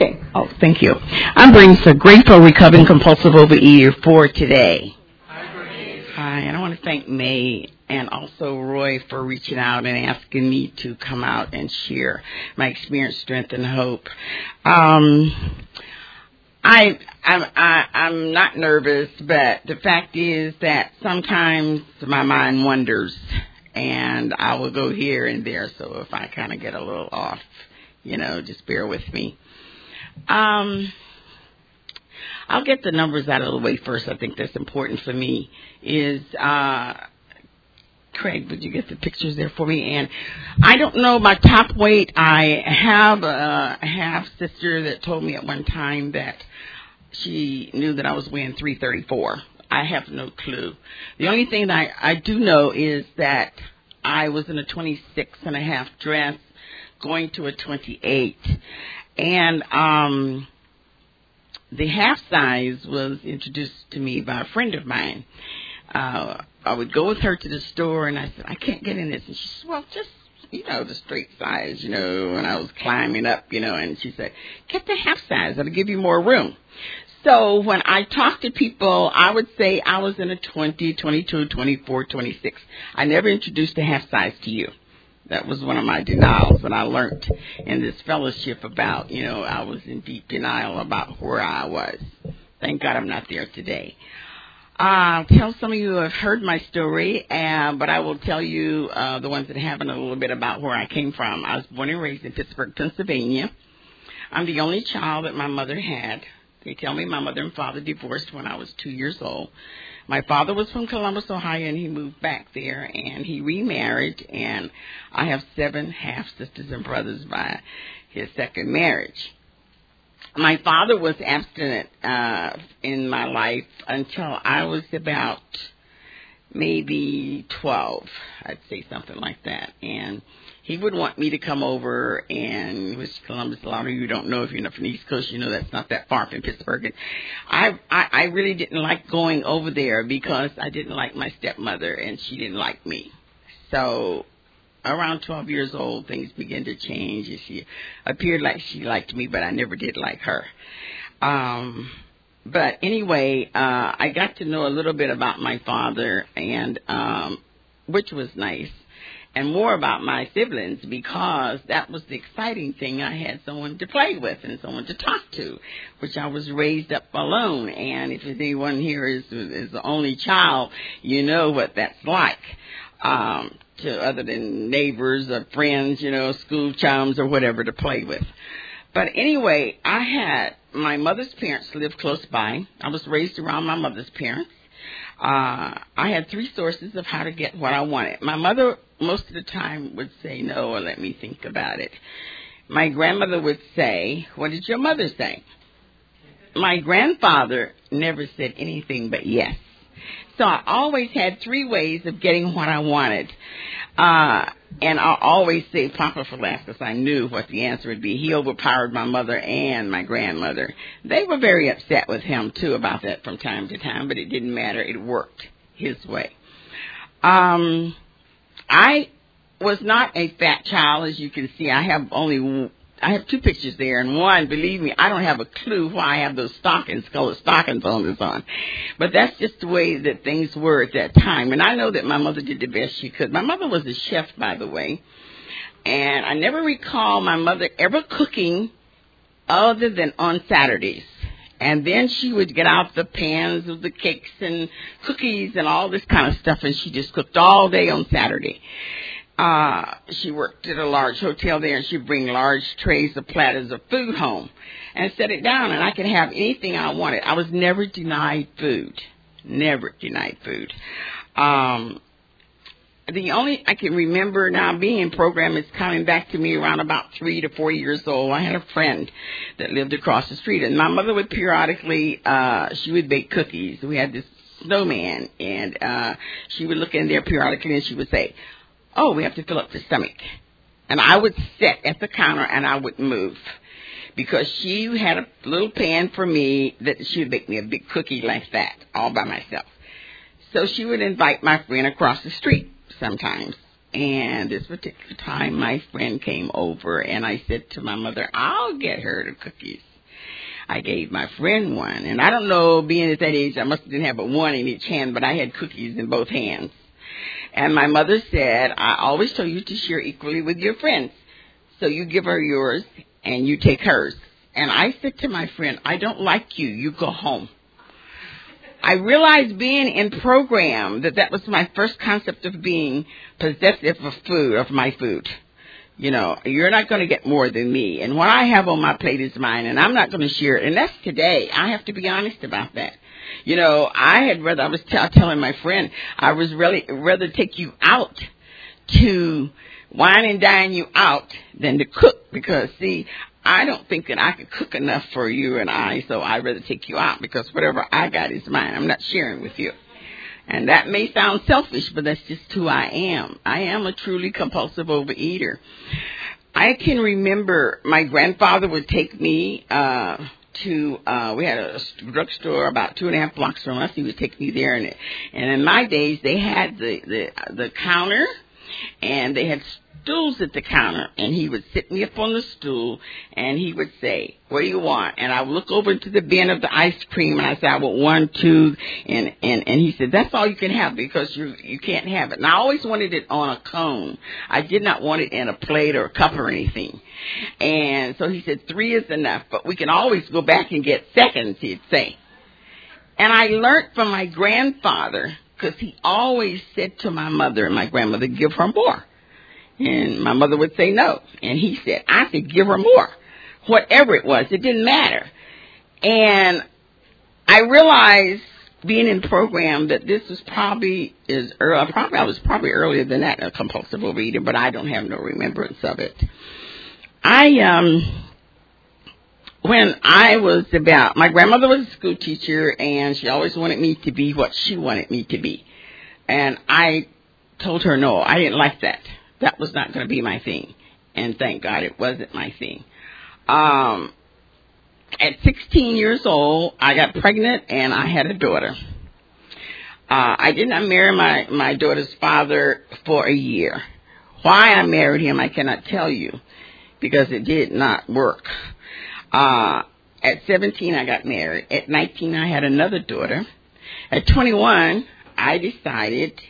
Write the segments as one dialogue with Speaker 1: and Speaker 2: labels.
Speaker 1: Okay. Oh, thank you. I'm bringing Bernice, grateful recovering compulsive overeater for today. Hi, and I want to thank May and also Roy for reaching out and asking me to come out and share my experience, strength, and hope. Um, I, I'm, I, I'm not nervous, but the fact is that sometimes my mind wanders, and I will go here and there. So if I kind of get a little off, you know, just bear with me. Um, I'll get the numbers out of the way first. I think that's important for me. Is uh, Craig, would you get the pictures there for me? And I don't know my top weight. I have a half sister that told me at one time that she knew that I was weighing 334. I have no clue. The only thing that I, I do know is that I was in a 26 and a half dress going to a 28. And um the half size was introduced to me by a friend of mine. Uh I would go with her to the store and I said, I can't get in this and she said, Well just you know, the straight size, you know, and I was climbing up, you know, and she said, Get the half size, that'll give you more room. So when I talk to people, I would say I was in a 20, 22, 24, 26. I never introduced a half size to you. That was one of my denials that I learned in this fellowship about, you know, I was in deep denial about where I was. Thank God I'm not there today. Uh, tell some of you have heard my story, uh, but I will tell you, uh, the ones that haven't a little bit about where I came from. I was born and raised in Pittsburgh, Pennsylvania. I'm the only child that my mother had. They tell me my mother and father divorced when I was two years old. My father was from Columbus, Ohio, and he moved back there, and he remarried, and I have seven half sisters and brothers by his second marriage. My father was abstinent uh, in my life until I was about maybe 12, I'd say something like that, and he would want me to come over and which Columbus a lot of you don't know if you're not from the East Coast, you know that's not that far from Pittsburgh. And I, I I really didn't like going over there because I didn't like my stepmother and she didn't like me. So around 12 years old, things began to change, and she appeared like she liked me, but I never did like her. Um, but anyway, uh, I got to know a little bit about my father, and um, which was nice and more about my siblings because that was the exciting thing. I had someone to play with and someone to talk to, which I was raised up alone. And if anyone here is is the only child, you know what that's like. Um, to other than neighbors or friends, you know, school chums or whatever to play with. But anyway, I had my mother's parents lived close by. I was raised around my mother's parents. Uh, I had three sources of how to get what I wanted. My mother most of the time would say no or let me think about it. My grandmother would say, What did your mother say? My grandfather never said anything but yes. So I always had three ways of getting what I wanted. Uh, and I always say Papa for last because I knew what the answer would be. He overpowered my mother and my grandmother. They were very upset with him too about that from time to time, but it didn't matter. It worked his way. Um, I was not a fat child, as you can see. I have only I have two pictures there, and one, believe me, I don't have a clue why I have those stockings, colored stockings on this on. But that's just the way that things were at that time. And I know that my mother did the best she could. My mother was a chef, by the way. And I never recall my mother ever cooking other than on Saturdays. And then she would get out the pans of the cakes and cookies and all this kind of stuff, and she just cooked all day on Saturday. Uh, she worked at a large hotel there, and she'd bring large trays of platters of food home and set it down, and I could have anything I wanted. I was never denied food, never denied food. Um, the only I can remember now being in program is coming back to me around about three to four years old. I had a friend that lived across the street, and my mother would periodically uh, she would bake cookies. We had this snowman, and uh, she would look in there periodically, and she would say, "Oh, we have to fill up the stomach," and I would sit at the counter and I would move. Because she had a little pan for me that she would bake me a big cookie like that all by myself. So she would invite my friend across the street sometimes. And this particular time, my friend came over, and I said to my mother, I'll get her the cookies. I gave my friend one. And I don't know, being at that age, I must didn't have but one in each hand, but I had cookies in both hands. And my mother said, I always told you to share equally with your friends. So you give her yours and you take hers. And I said to my friend, I don't like you. You go home. I realized being in program that that was my first concept of being possessive of food, of my food. You know, you're not going to get more than me. And what I have on my plate is mine, and I'm not going to share it. And that's today. I have to be honest about that. You know, I had rather, I was t- telling my friend, I was really rather take you out to wine and dine you out than to cook because see, I don't think that I could cook enough for you and I, so I'd rather take you out because whatever I got is mine. I'm not sharing with you. And that may sound selfish, but that's just who I am. I am a truly compulsive overeater. I can remember my grandfather would take me, uh, to uh we had a drugstore about two and a half blocks from us. He would take me there and and in my days they had the the the counter and they had stools at the counter and he would sit me up on the stool and he would say, What do you want? And I would look over to the bin of the ice cream and I said, I want one, two and and and he said, That's all you can have because you you can't have it. And I always wanted it on a cone. I did not want it in a plate or a cup or anything. And so he said, Three is enough, but we can always go back and get seconds, he'd say. And I learned from my grandfather because he always said to my mother and my grandmother, give her more. And my mother would say no. And he said, I could give her more. Whatever it was, it didn't matter. And I realized being in the program that this was probably is early, probably I was probably earlier than that a compulsive overeater, but I don't have no remembrance of it. I um when I was about my grandmother was a school teacher and she always wanted me to be what she wanted me to be. And I told her no, I didn't like that that was not going to be my thing. And thank God it wasn't my thing. Um, at 16 years old, I got pregnant and I had a daughter. Uh, I did not marry my, my daughter's father for a year. Why I married him, I cannot tell you because it did not work. Uh, at 17, I got married. At 19, I had another daughter. At 21, I decided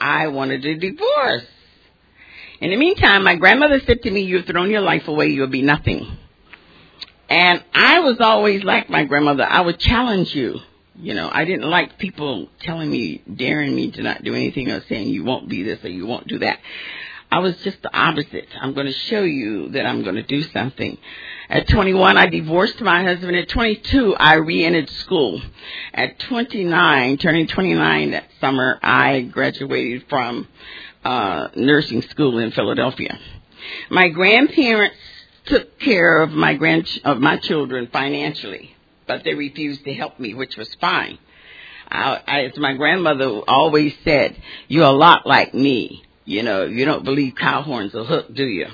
Speaker 1: I wanted a divorce. In the meantime, my grandmother said to me, You've thrown your life away, you'll be nothing. And I was always like my grandmother. I would challenge you. You know, I didn't like people telling me, daring me to not do anything or saying you won't be this or you won't do that. I was just the opposite. I'm going to show you that I'm going to do something. At 21, I divorced my husband. At 22, I re-entered school. At 29, turning 29 that summer, I graduated from uh, nursing school in Philadelphia. My grandparents took care of my grand of my children financially, but they refused to help me, which was fine. I, I, as my grandmother always said, "You're a lot like me. You know, you don't believe cow horns are hooked, do you?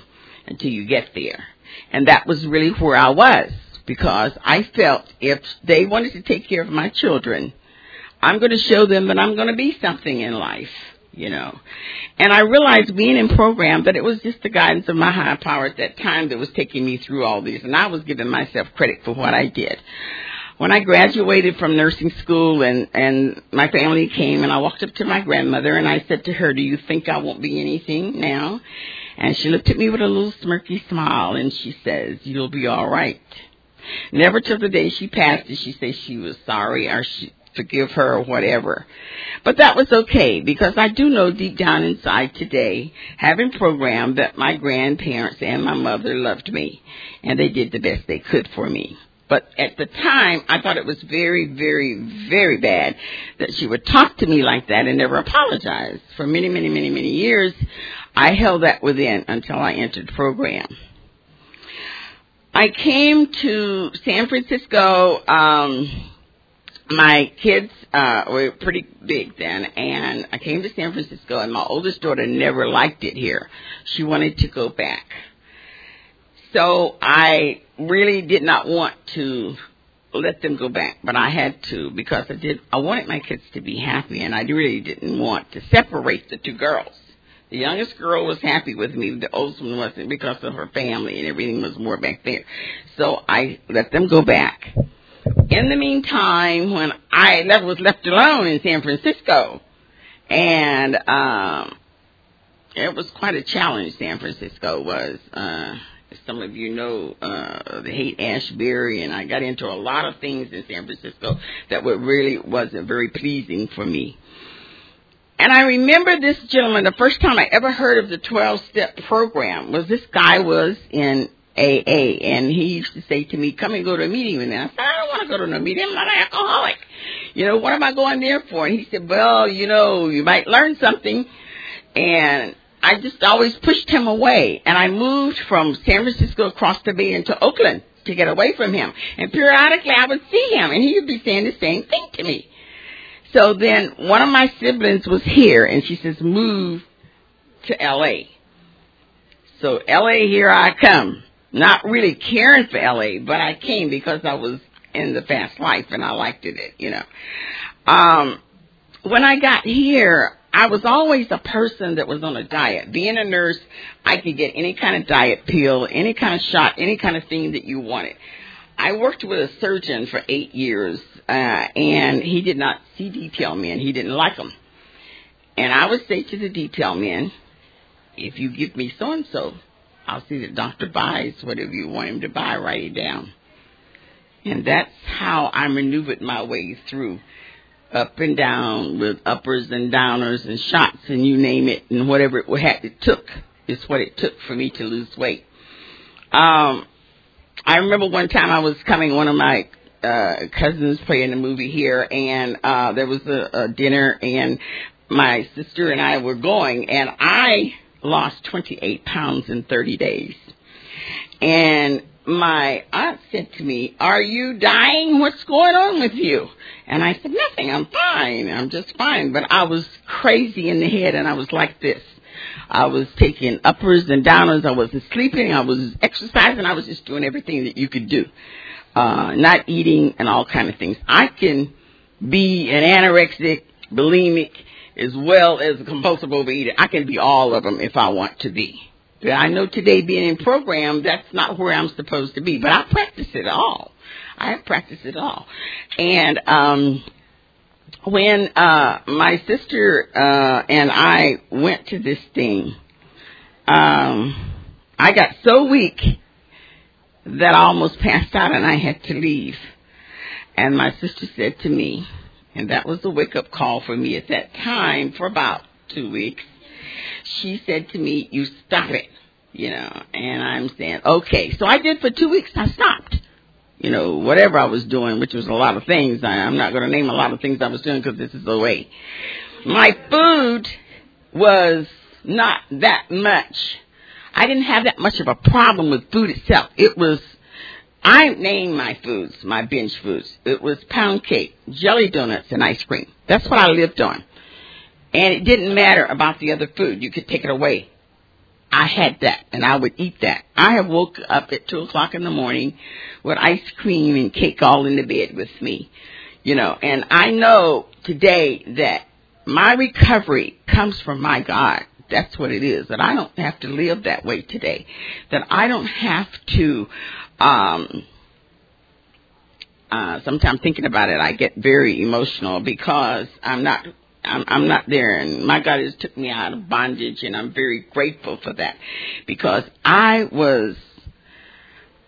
Speaker 1: Until you get there." And that was really where I was because I felt if they wanted to take care of my children, I'm going to show them that I'm going to be something in life you know. And I realized being in program that it was just the guidance of my higher power at that time that was taking me through all these. And I was giving myself credit for what I did. When I graduated from nursing school and, and my family came and I walked up to my grandmother and I said to her, do you think I won't be anything now? And she looked at me with a little smirky smile and she says, you'll be all right. Never till the day she passed did she say she was sorry or she, forgive her or whatever. But that was okay because I do know deep down inside today, having programmed that my grandparents and my mother loved me and they did the best they could for me. But at the time, I thought it was very, very, very bad that she would talk to me like that and never apologize. For many, many, many, many years, I held that within until I entered program. I came to San Francisco, um, my kids uh were pretty big then and I came to San Francisco and my oldest daughter never liked it here. She wanted to go back. So I really did not want to let them go back, but I had to because I did I wanted my kids to be happy and I really didn't want to separate the two girls The youngest girl was happy with me. The oldest one wasn't because of her family and everything was more back there. So I let them go back. In the meantime, when I was left alone in San Francisco, and um, it was quite a challenge. San Francisco was. Uh, some of you know uh, the Haight-Ashbury, and I got into a lot of things in San Francisco that were really wasn't very pleasing for me. And I remember this gentleman, the first time I ever heard of the 12 step program was this guy was in AA and he used to say to me, come and go to a meeting with me. I said, I don't want to go to no meeting. I'm not an alcoholic. You know, what am I going there for? And he said, well, you know, you might learn something. And I just always pushed him away. And I moved from San Francisco across the bay into Oakland to get away from him. And periodically I would see him and he would be saying the same thing to me. So then one of my siblings was here and she says, move to LA. So LA, here I come. Not really caring for LA, but I came because I was in the fast life and I liked it, you know. Um, when I got here, I was always a person that was on a diet. Being a nurse, I could get any kind of diet pill, any kind of shot, any kind of thing that you wanted. I worked with a surgeon for eight years, uh, and he did not see detail men. He didn't like them. And I would say to the detail men, if you give me so and so, I'll see the doctor buys whatever you want him to buy, write it down. And that's how I maneuvered my way through up and down with uppers and downers and shots and you name it and whatever it, had, it took is what it took for me to lose weight. Um, I remember one time I was coming, one of my uh, cousins playing a movie here and uh, there was a, a dinner and my sister and I were going and I lost 28 pounds in 30 days. And my aunt said to me, Are you dying? What's going on with you? And I said, Nothing. I'm fine. I'm just fine. But I was crazy in the head and I was like this. I was taking uppers and downers. I wasn't sleeping. I was exercising. I was just doing everything that you could do. Uh, not eating and all kind of things. I can be an anorexic, bulimic, as well as a compulsive overeater. I can be all of them if I want to be. I know today being in program, that's not where I'm supposed to be, but I practice it all. I practice it all. And, um, when, uh, my sister, uh, and I went to this thing, um, I got so weak that I almost passed out and I had to leave. And my sister said to me, and that was the wake up call for me at that time for about two weeks she said to me, you stop it, you know, and I'm saying, okay. So I did for two weeks. I stopped, you know, whatever I was doing, which was a lot of things. I, I'm not going to name a lot of things I was doing because this is the way. My food was not that much. I didn't have that much of a problem with food itself. It was, I named my foods, my binge foods. It was pound cake, jelly donuts, and ice cream. That's what I lived on. And it didn't matter about the other food. You could take it away. I had that and I would eat that. I have woke up at two o'clock in the morning with ice cream and cake all in the bed with me. You know, and I know today that my recovery comes from my God. That's what it is. That I don't have to live that way today. That I don't have to, um, uh, sometimes thinking about it, I get very emotional because I'm not I'm, I'm not there. And my God has took me out of bondage, and I'm very grateful for that because I was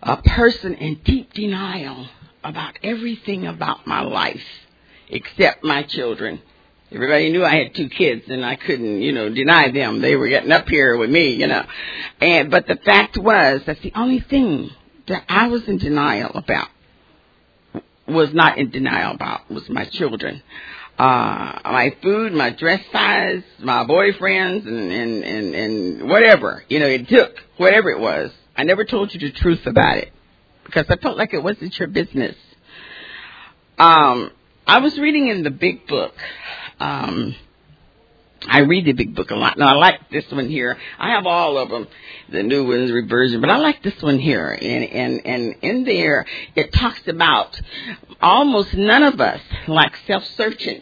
Speaker 1: a person in deep denial about everything about my life except my children. Everybody knew I had two kids and I couldn't, you know, deny them. They were getting up here with me, you know. And, but the fact was that's the only thing that I was in denial about was not in denial about was my children uh, my food, my dress size, my boyfriends, and, and, and, and whatever. You know, it took whatever it was. I never told you the truth about it because I felt like it wasn't your business. Um, I was reading in the big book. Um, I read the big book a lot. Now I like this one here. I have all of them, the new ones, reversion, but I like this one here. And and and in there, it talks about almost none of us like self-searching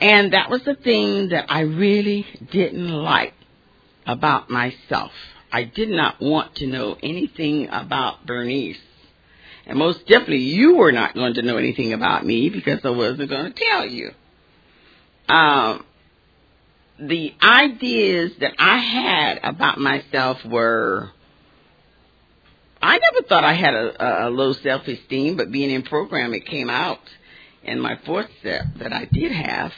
Speaker 1: And that was the thing that I really didn't like about myself. I did not want to know anything about Bernice. And most definitely you were not going to know anything about me because I wasn't going to tell you. Um, the ideas that I had about myself were I never thought I had a, a low self esteem, but being in program, it came out in my fourth step that I did have.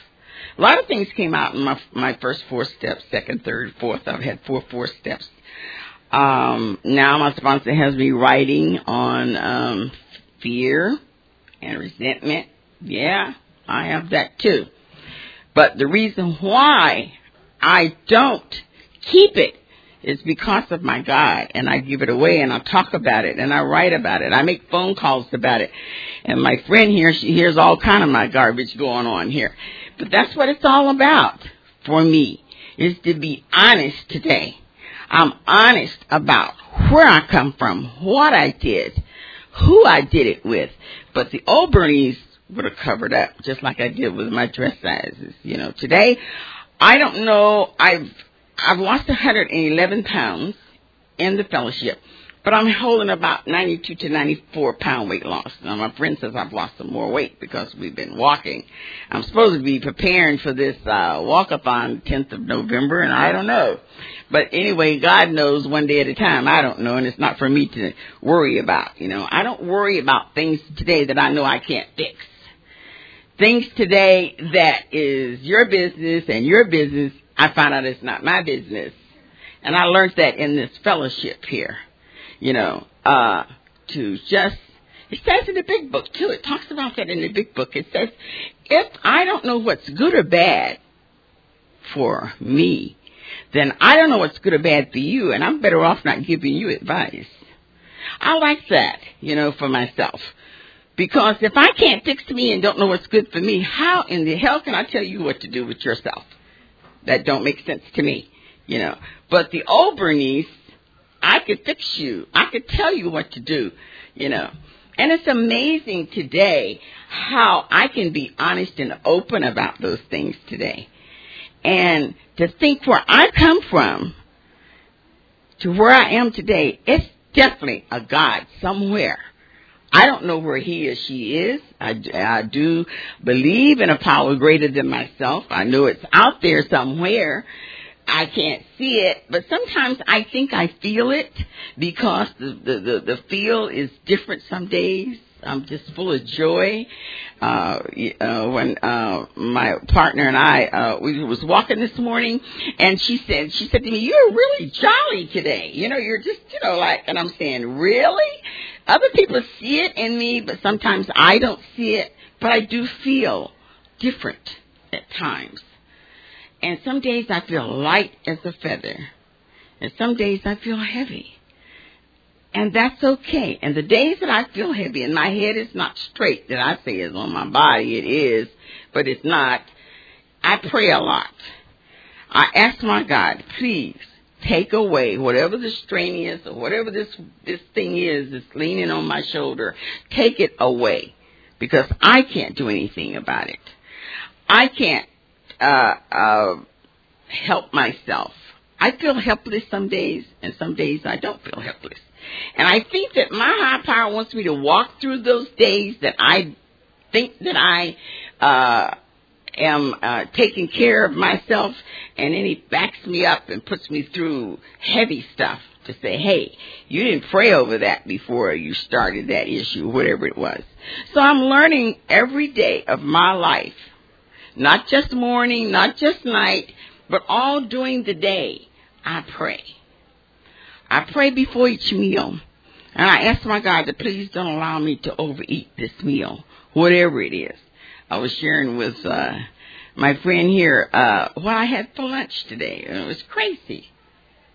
Speaker 1: A lot of things came out in my my first four steps, second, third, fourth. I've had four four steps. Um, now my sponsor has me writing on um, fear and resentment. Yeah, I have that too. But the reason why I don't keep it is because of my God and I give it away and I talk about it and I write about it. I make phone calls about it. And my friend here, she hears all kind of my garbage going on here. But that's what it's all about for me is to be honest today. I'm honest about where I come from, what I did, who I did it with. But the old Bernice would have covered up just like I did with my dress sizes. You know, today, I don't know, I've, I've lost 111 pounds in the fellowship, but I'm holding about 92 to 94 pound weight loss. Now my friend says I've lost some more weight because we've been walking. I'm supposed to be preparing for this, uh, walkathon 10th of November and I don't know. But anyway, God knows one day at a time. I don't know and it's not for me to worry about, you know. I don't worry about things today that I know I can't fix things today that is your business and your business, I find out it's not my business. And I learned that in this fellowship here, you know, uh, to just, it says in the big book too, it talks about that in the big book. It says, if I don't know what's good or bad for me, then I don't know what's good or bad for you, and I'm better off not giving you advice. I like that, you know, for myself. Because if I can't fix me and don't know what's good for me, how in the hell can I tell you what to do with yourself? That don't make sense to me, you know. But the old Bernice, I could fix you. I could tell you what to do, you know. And it's amazing today how I can be honest and open about those things today. And to think where I come from to where I am today, it's definitely a God somewhere I don't know where he or she is. I, I do believe in a power greater than myself. I know it's out there somewhere. I can't see it, but sometimes I think I feel it because the, the, the, the feel is different some days. I'm just full of joy. Uh, uh, when, uh, my partner and I, uh, we was walking this morning and she said, she said to me, you're really jolly today. You know, you're just, you know, like, and I'm saying, really? Other people see it in me, but sometimes I don't see it, but I do feel different at times. And some days I feel light as a feather, and some days I feel heavy. And that's okay. And the days that I feel heavy and my head is not straight, that I say is on my body, it is, but it's not. I pray a lot. I ask my God, please take away whatever the strain is or whatever this this thing is that's leaning on my shoulder. Take it away because I can't do anything about it. I can't uh, uh, help myself. I feel helpless some days, and some days I don't feel helpless. And I think that my high power wants me to walk through those days that I think that I uh, am uh, taking care of myself, and then he backs me up and puts me through heavy stuff to say, hey, you didn't pray over that before you started that issue, whatever it was. So I'm learning every day of my life, not just morning, not just night, but all during the day, I pray. I pray before each meal. And I ask my God to please don't allow me to overeat this meal, whatever it is. I was sharing with uh, my friend here uh, what I had for lunch today. And it was crazy,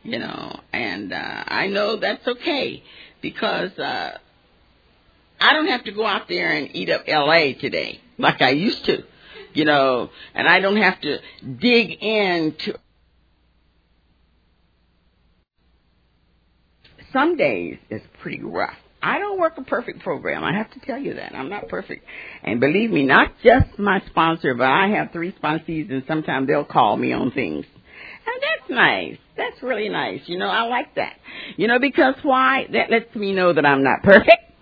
Speaker 1: you know, and uh, I know that's okay because uh, I don't have to go out there and eat up L.A. today like I used to, you know, and I don't have to dig into. Some days it's pretty rough I don't work a perfect program. I have to tell you that. I'm not perfect. And believe me, not just my sponsor, but I have three sponsees and sometimes they'll call me on things. And that's nice. That's really nice. You know, I like that. You know, because why? That lets me know that I'm not perfect,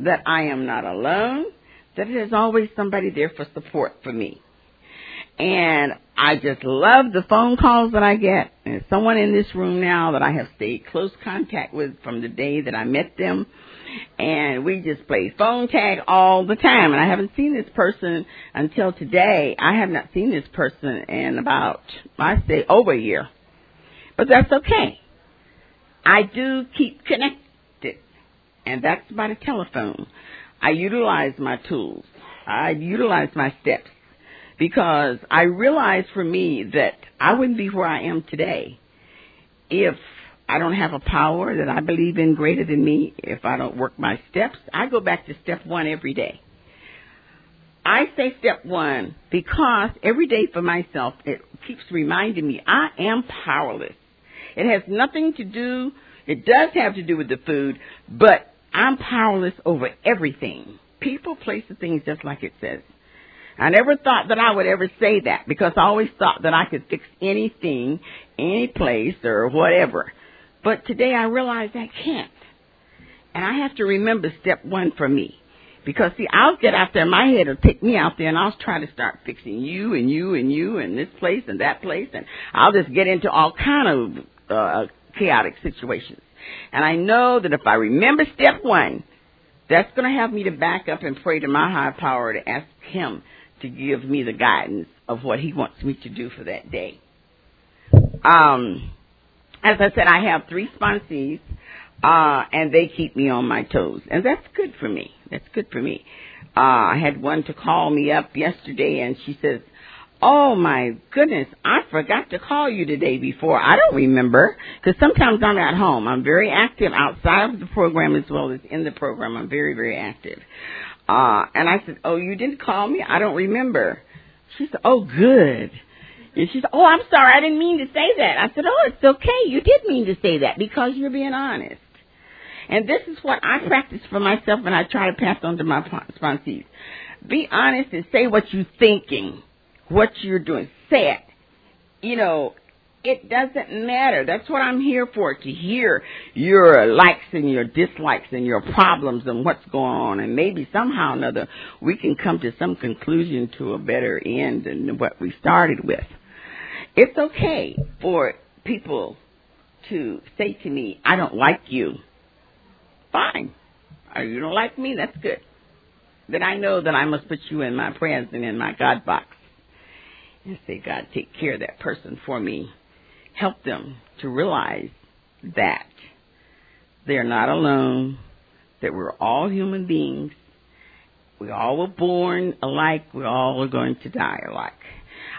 Speaker 1: that I am not alone, that there's always somebody there for support for me. And I just love the phone calls that I get. And someone in this room now that I have stayed close contact with from the day that I met them. And we just play phone tag all the time. And I haven't seen this person until today. I have not seen this person in about, I say, over a year. But that's okay. I do keep connected. And that's by the telephone. I utilize my tools. I utilize my steps because I realized for me that I wouldn't be where I am today if I don't have a power that I believe in greater than me, if I don't work my steps. I go back to step one every day. I say step one because every day for myself, it keeps reminding me I am powerless. It has nothing to do, it does have to do with the food, but I'm powerless over everything. People, place, the things, just like it says. I never thought that I would ever say that because I always thought that I could fix anything, any place or whatever. But today I realize I can't. And I have to remember step one for me. Because see, I'll get out there, my head will take me out there and I'll try to start fixing you and you and you and this place and that place and I'll just get into all kind of uh, chaotic situations. And I know that if I remember step one, that's going to have me to back up and pray to my high power to ask him to give me the guidance of what he wants me to do for that day. Um, as I said, I have three sponsees, uh, and they keep me on my toes, and that's good for me. That's good for me. Uh, I had one to call me up yesterday, and she says, Oh my goodness, I forgot to call you the day before. I don't remember because sometimes I'm at home. I'm very active outside of the program as well as in the program. I'm very, very active. Uh, and I said, oh, you didn't call me? I don't remember. She said, oh, good. And she said, oh, I'm sorry. I didn't mean to say that. I said, oh, it's okay. You did mean to say that because you're being honest. And this is what I practice for myself and I try to pass on to my sponsees. Be honest and say what you're thinking, what you're doing. Say it. You know, it doesn't matter. That's what I'm here for, to hear your likes and your dislikes and your problems and what's going on. And maybe somehow or another we can come to some conclusion to a better end than what we started with. It's okay for people to say to me, I don't like you. Fine. Or you don't like me, that's good. Then I know that I must put you in my prayers and in my God box. And say, God, take care of that person for me help them to realize that they're not alone, that we're all human beings. We all were born alike. We all are going to die alike.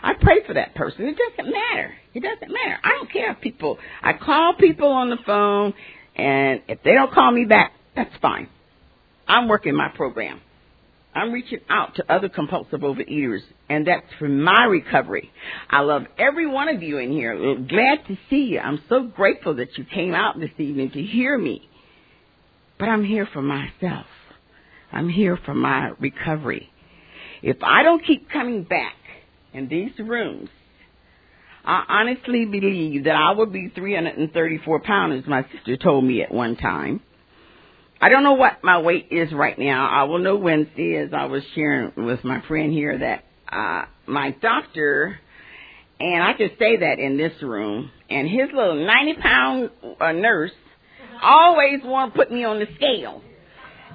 Speaker 1: I pray for that person. It doesn't matter. It doesn't matter. I don't care if people, I call people on the phone and if they don't call me back, that's fine. I'm working my program. I'm reaching out to other compulsive overeaters, and that's for my recovery. I love every one of you in here. Glad to see you. I'm so grateful that you came out this evening to hear me. But I'm here for myself. I'm here for my recovery. If I don't keep coming back in these rooms, I honestly believe that I will be 334 pounds, my sister told me at one time. I don't know what my weight is right now. I will know Wednesday, as I was sharing with my friend here, that uh, my doctor, and I can say that in this room, and his little 90 pound uh, nurse always want to put me on the scale.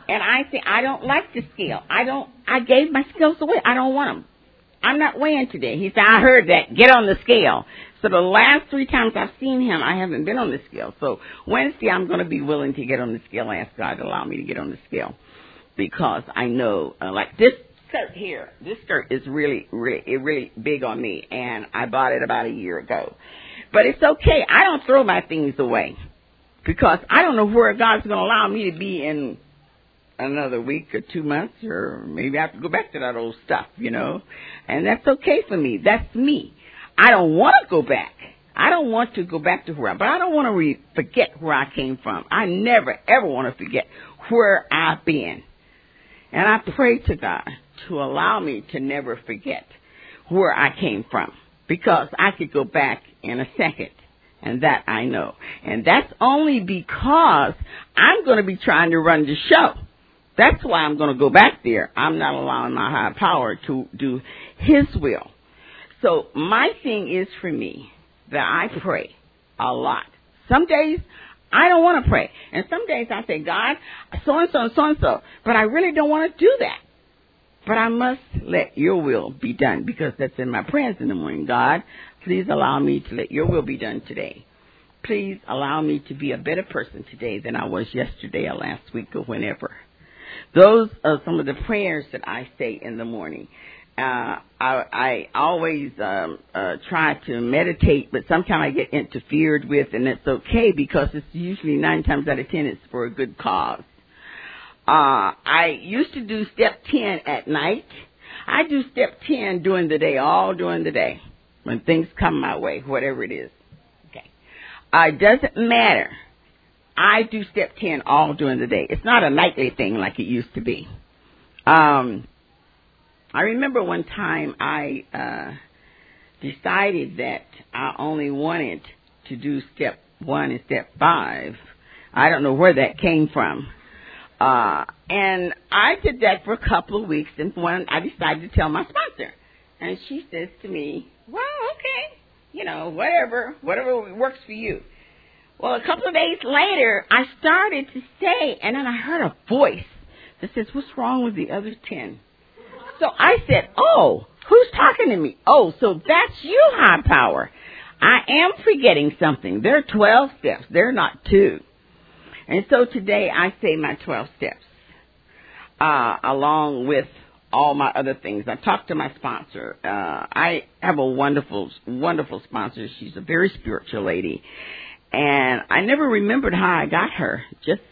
Speaker 1: And I say, I don't like the scale. I don't, I gave my scales away. I don't want them. I'm not weighing today. He said, I heard that. Get on the scale. So the last three times I've seen him, I haven't been on the scale. So Wednesday, I'm going to be willing to get on the scale. I ask God to allow me to get on the scale because I know, uh, like this skirt here, this skirt is really, really, really big on me, and I bought it about a year ago. But it's okay. I don't throw my things away because I don't know where God's going to allow me to be in another week or two months, or maybe I have to go back to that old stuff, you know. And that's okay for me. That's me. I don't want to go back. I don't want to go back to where, I, but I don't want to re- forget where I came from. I never ever want to forget where I've been. And I pray to God to allow me to never forget where I came from because I could go back in a second. And that I know. And that's only because I'm going to be trying to run the show. That's why I'm going to go back there. I'm not allowing my higher power to do His will. So my thing is for me that I pray a lot. Some days I don't want to pray. And some days I say, God, so and so and so and so. But I really don't want to do that. But I must let your will be done because that's in my prayers in the morning. God, please allow me to let your will be done today. Please allow me to be a better person today than I was yesterday or last week or whenever. Those are some of the prayers that I say in the morning. Uh, I, I always um, uh, try to meditate, but sometimes I get interfered with, and it's okay because it's usually nine times out of ten it's for a good cause. Uh, I used to do step 10 at night. I do step 10 during the day, all during the day, when things come my way, whatever it is. Okay. Uh, it doesn't matter. I do step 10 all during the day. It's not a nightly thing like it used to be. Um, I remember one time I, uh, decided that I only wanted to do step one and step five. I don't know where that came from. Uh, and I did that for a couple of weeks, and when I decided to tell my sponsor, and she says to me, "Well, okay, you know, whatever, whatever works for you." Well, a couple of days later, I started to say, and then I heard a voice that says, "What's wrong with the other ten? So I said, "Oh, who's talking to me? Oh, so that's you, high power." I am forgetting something. There are 12 steps. They're not two. And so today I say my 12 steps, uh, along with all my other things. I talked to my sponsor. Uh, I have a wonderful, wonderful sponsor. She's a very spiritual lady. And I never remembered how I got her. Just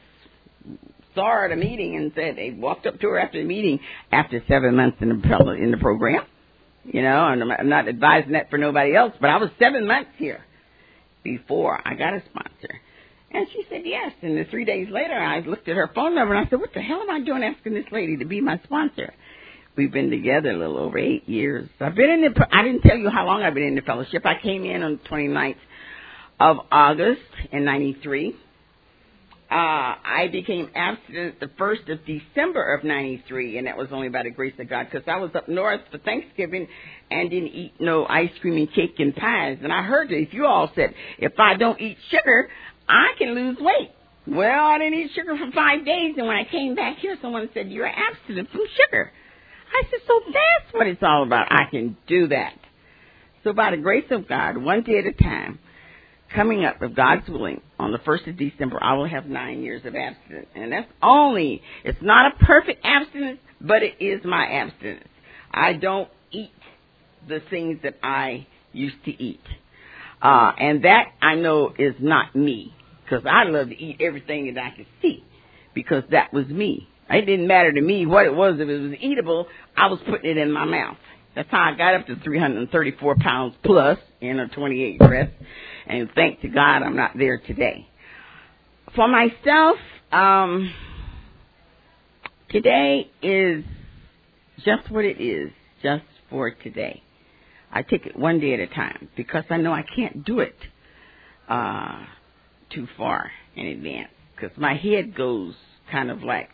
Speaker 1: saw her at a meeting and said they walked up to her after the meeting after seven months in the in the program. You know, and I'm not advising that for nobody else, but I was seven months here before I got a sponsor. And she said yes. And the three days later, I looked at her phone number and I said, "What the hell am I doing asking this lady to be my sponsor?" We've been together a little over eight years. I've been in the. I didn't tell you how long I've been in the fellowship. I came in on the 29th of August in '93. Uh, I became abstinent the first of December of '93, and that was only by the grace of God because I was up north for Thanksgiving and didn't eat no ice cream and cake and pies. And I heard that if you all said if I don't eat sugar, I can lose weight. Well, I didn't eat sugar for five days, and when I came back here, someone said, You're abstinent from sugar. I said, So that's what it's all about. I can do that. So, by the grace of God, one day at a time, coming up, if God's willing, on the 1st of December, I will have nine years of abstinence. And that's only, it's not a perfect abstinence, but it is my abstinence. I don't eat the things that I used to eat. Uh, and that I know is not me because I love to eat everything that I could see because that was me. It didn't matter to me what it was. If it was eatable, I was putting it in my mouth. That's how I got up to 334 pounds plus in a 28 dress. And thank to God I'm not there today. For myself, um, today is just what it is, just for today. I take it one day at a time because I know I can't do it uh, too far in advance because my head goes kind of like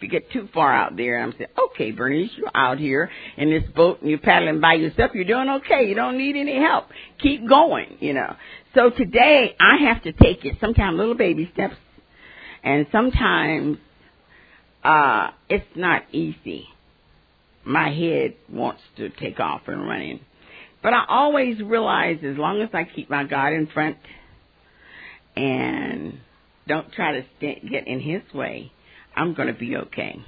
Speaker 1: you get too far out there, I'm saying, okay, Bernice, you're out here in this boat and you're paddling by yourself. You're doing okay. You don't need any help. Keep going, you know. So today I have to take it sometimes little baby steps and sometimes uh it's not easy. My head wants to take off and run but I always realize as long as I keep my God in front and don't try to get in His way, I'm going to be okay.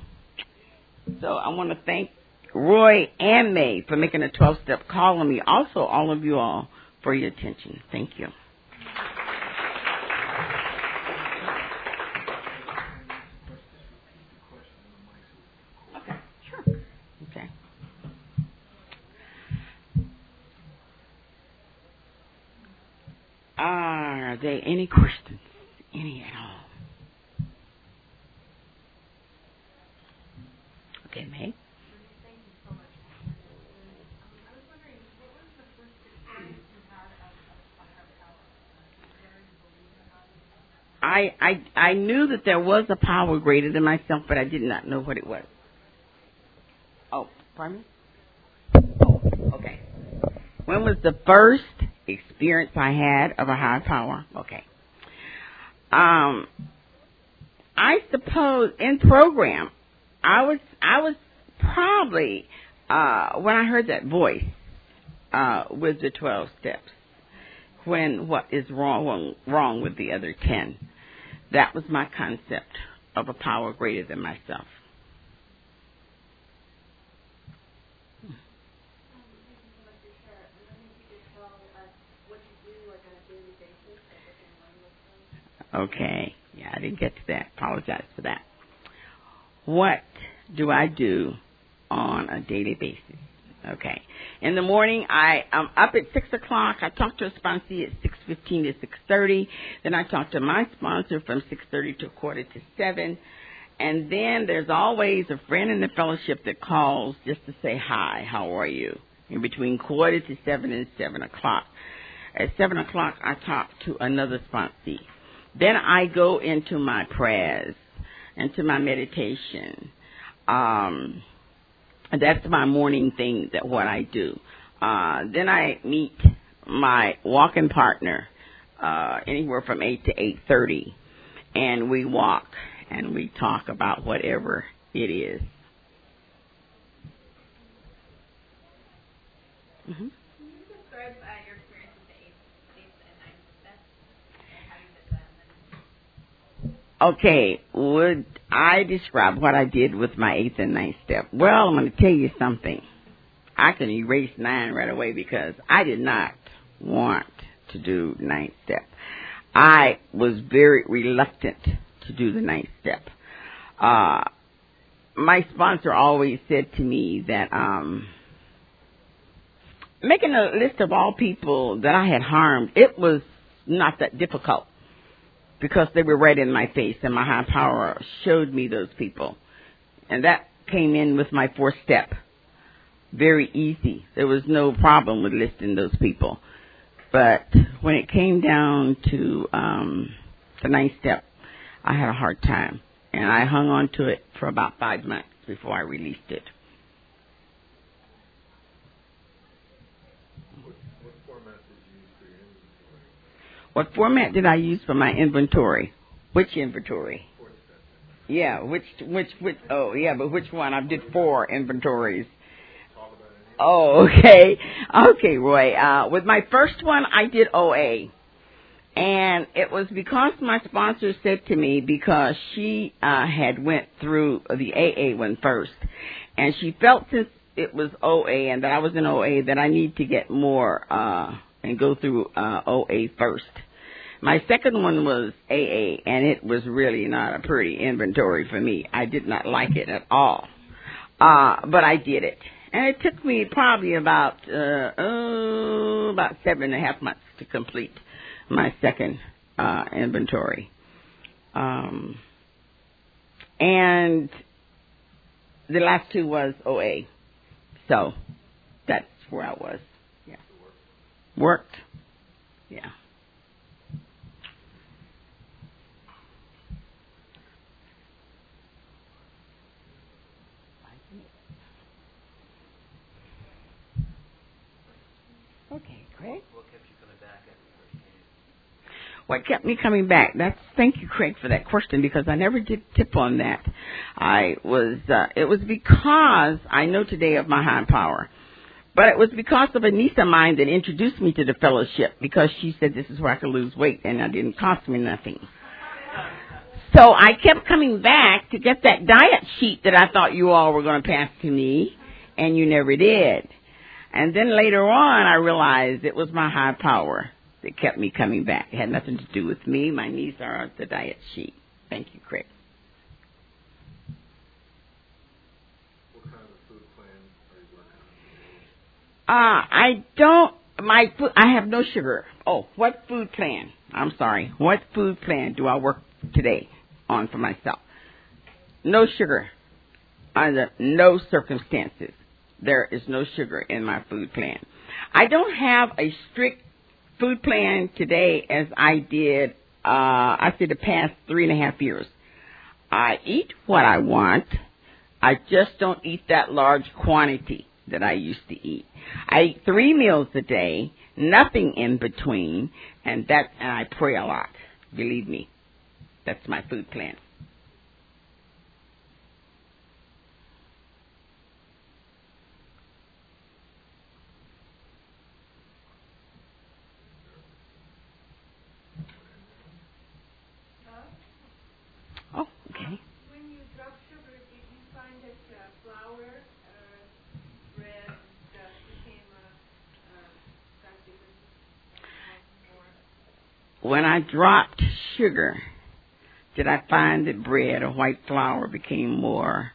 Speaker 1: So I want to thank Roy and May for making a 12 step call on me. Also, all of you all for your attention. Thank you. Are there any questions? Any at all? Okay, May. I, I I knew that there was a power greater than myself, but I did not know what it was. Oh, pardon me? Oh, okay. When was the first experience I had of a higher power? Okay. Um, I suppose in program, I was I was probably uh, when I heard that voice uh, with the twelve steps. When what is wrong wrong with the other ten? That was my concept of a power greater than myself. Okay. Yeah, I didn't get to that. Apologize for that. What do I do on a daily basis? Okay. In the morning, I am up at six o'clock. I talk to a sponsor at six fifteen to six thirty. Then I talk to my sponsor from six thirty to quarter to seven. And then there's always a friend in the fellowship that calls just to say hi. How are you? In between quarter to seven and seven o'clock. At seven o'clock, I talk to another sponsee. Then I go into my prayers, into my meditation. Um, that's my morning thing that what I do. Uh, then I meet my walking partner, uh, anywhere from 8 to 8.30. And we walk and we talk about whatever it is. Mm-hmm. Okay, would I describe what I did with my eighth and ninth step? Well, I'm going to tell you something. I can erase nine right away because I did not want to do ninth step. I was very reluctant to do the ninth step. Uh, my sponsor always said to me that, um, making a list of all people that I had harmed, it was not that difficult because they were right in my face and my high power showed me those people. And that came in with my fourth step. Very easy. There was no problem with listing those people. But when it came down to um the ninth step, I had a hard time. And I hung on to it for about five months before I released it. What format did I use for my inventory? Which inventory? Yeah, which which which? Oh, yeah, but which one? I did four inventories. Oh, okay, okay, Roy. Uh, with my first one, I did OA, and it was because my sponsor said to me because she uh, had went through the AA one first, and she felt since it was OA and that I was in OA that I need to get more uh, and go through uh, OA first. My second one was AA, and it was really not a pretty inventory for me. I did not like it at all. Uh, but I did it. And it took me probably about, uh, oh, about seven and a half months to complete my second, uh, inventory. Um, and the last two was OA. So that's where I was. Yeah. Worked. Yeah. Okay, Craig.
Speaker 2: What kept you coming back after you first came?
Speaker 1: What kept me coming back? That's thank you, Craig, for that question because I never did tip on that. I was uh, it was because I know today of my high power. But it was because of a niece of mine that introduced me to the fellowship because she said this is where I could lose weight and it didn't cost me nothing. So I kept coming back to get that diet sheet that I thought you all were going to pass to me and you never did. And then later on, I realized it was my high power that kept me coming back. It had nothing to do with me. My needs are on the diet sheet. Thank you, Craig.
Speaker 3: What kind of food plan are you working
Speaker 1: Uh, I don't, my food, I have no sugar. Oh, what food plan? I'm sorry. What food plan do I work today on for myself? No sugar. Under no circumstances. There is no sugar in my food plan. I don't have a strict food plan today as I did, uh, I say the past three and a half years. I eat what I want. I just don't eat that large quantity that I used to eat. I eat three meals a day, nothing in between, and that and I pray a lot. Believe me, that's my food plan. Oh, okay.
Speaker 4: When you drop sugar, did you find that uh, flour, uh, bread, stuff became uh, uh, got different, more?
Speaker 1: When I dropped sugar, did I find that bread or white flour became more?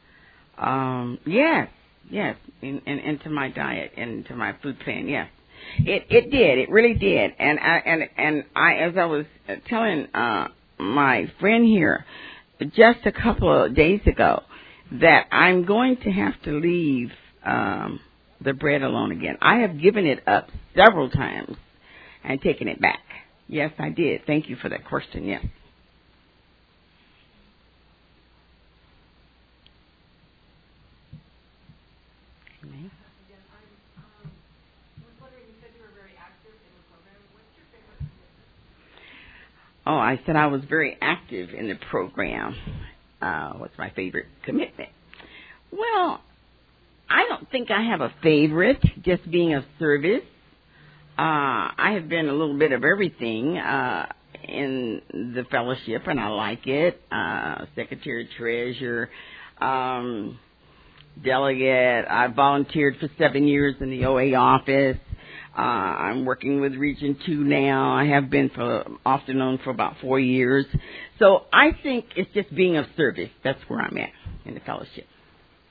Speaker 1: Um, yes, yes, in, in, into my diet, into my food plan. Yes, it it did. It really did. And I and and I, as I was telling uh, my friend here just a couple of days ago, that I'm going to have to leave um, the bread alone again. I have given it up several times and taken it back. Yes, I did. Thank you for that question. Yes. Oh, I said I was very active in the program. Uh, what's my favorite commitment? Well, I don't think I have a favorite, just being of service. Uh, I have been a little bit of everything, uh, in the fellowship and I like it. Uh, secretary treasurer, um, delegate. I volunteered for seven years in the OA office. Uh, I'm working with Region 2 now. I have been for off and on for about four years. So I think it's just being of service. That's where I'm at in the fellowship.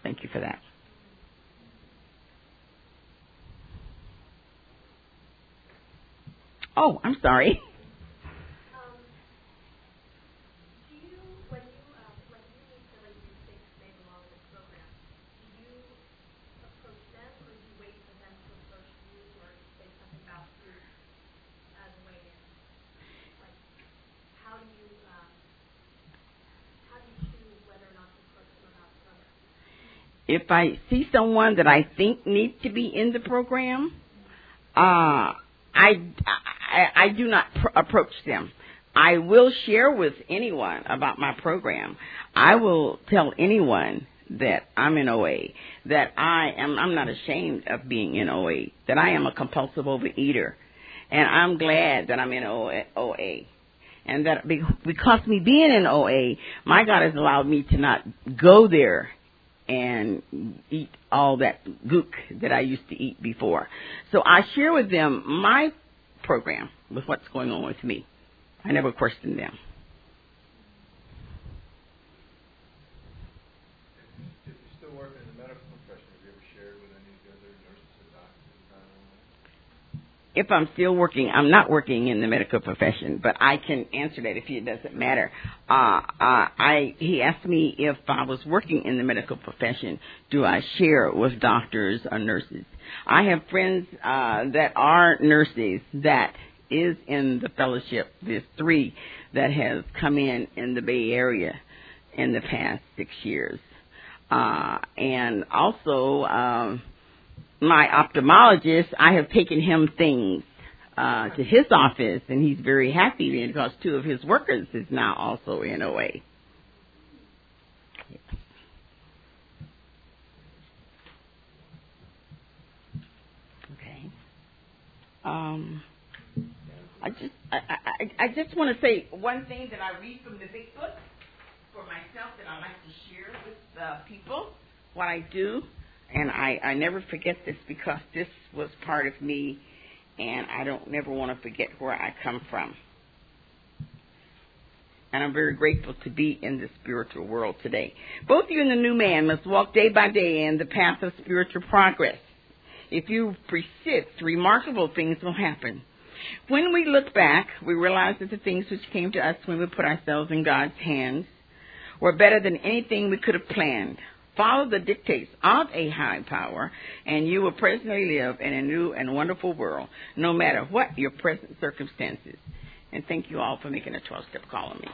Speaker 1: Thank you for that. Oh, I'm sorry.
Speaker 4: Um, do you, when you, uh, when you meet somebody who thinks they belong in the program, do you approach them or do you wait for them to approach you or say something about you as a way in? Like, how do you, um, how do you choose whether or not to approach them about the program?
Speaker 1: If I see someone that I think needs to be in the program, uh, I, I, I do not pr- approach them. I will share with anyone about my program. I will tell anyone that I'm in OA, that I am, I'm not ashamed of being in OA, that I am a compulsive overeater. And I'm glad that I'm in OA. OA. And that be- because me being in OA, my God has allowed me to not go there and eat all that gook that I used to eat before. So I share with them my program with what's going on with me. I never question them.
Speaker 3: If you still work in the medical profession, have you ever shared with any of the other nurses or doctors about all
Speaker 1: If I'm still working, I'm not working in the medical profession, but I can answer that if it doesn't matter. Uh, uh, I he asked me if I was working in the medical profession, do I share with doctors or nurses? I have friends uh, that are nurses that is in the fellowship. There's three that has come in in the Bay Area in the past six years, uh, and also. Um, my ophthalmologist, I have taken him things uh, to his office, and he's very happy because two of his workers is now also in OA. Okay. Um, I just I, I, I just want to say one thing that I read from the big book for myself that I like to share with the people what I do and I, I never forget this because this was part of me, and I don't never want to forget where I come from. And I'm very grateful to be in the spiritual world today. Both you and the new man must walk day by day in the path of spiritual progress. If you persist, remarkable things will happen. When we look back, we realize that the things which came to us when we put ourselves in God's hands were better than anything we could have planned. Follow the dictates of a high power, and you will presently live in a new and wonderful world, no matter what your present circumstances. And thank you all for making a 12 step call on me.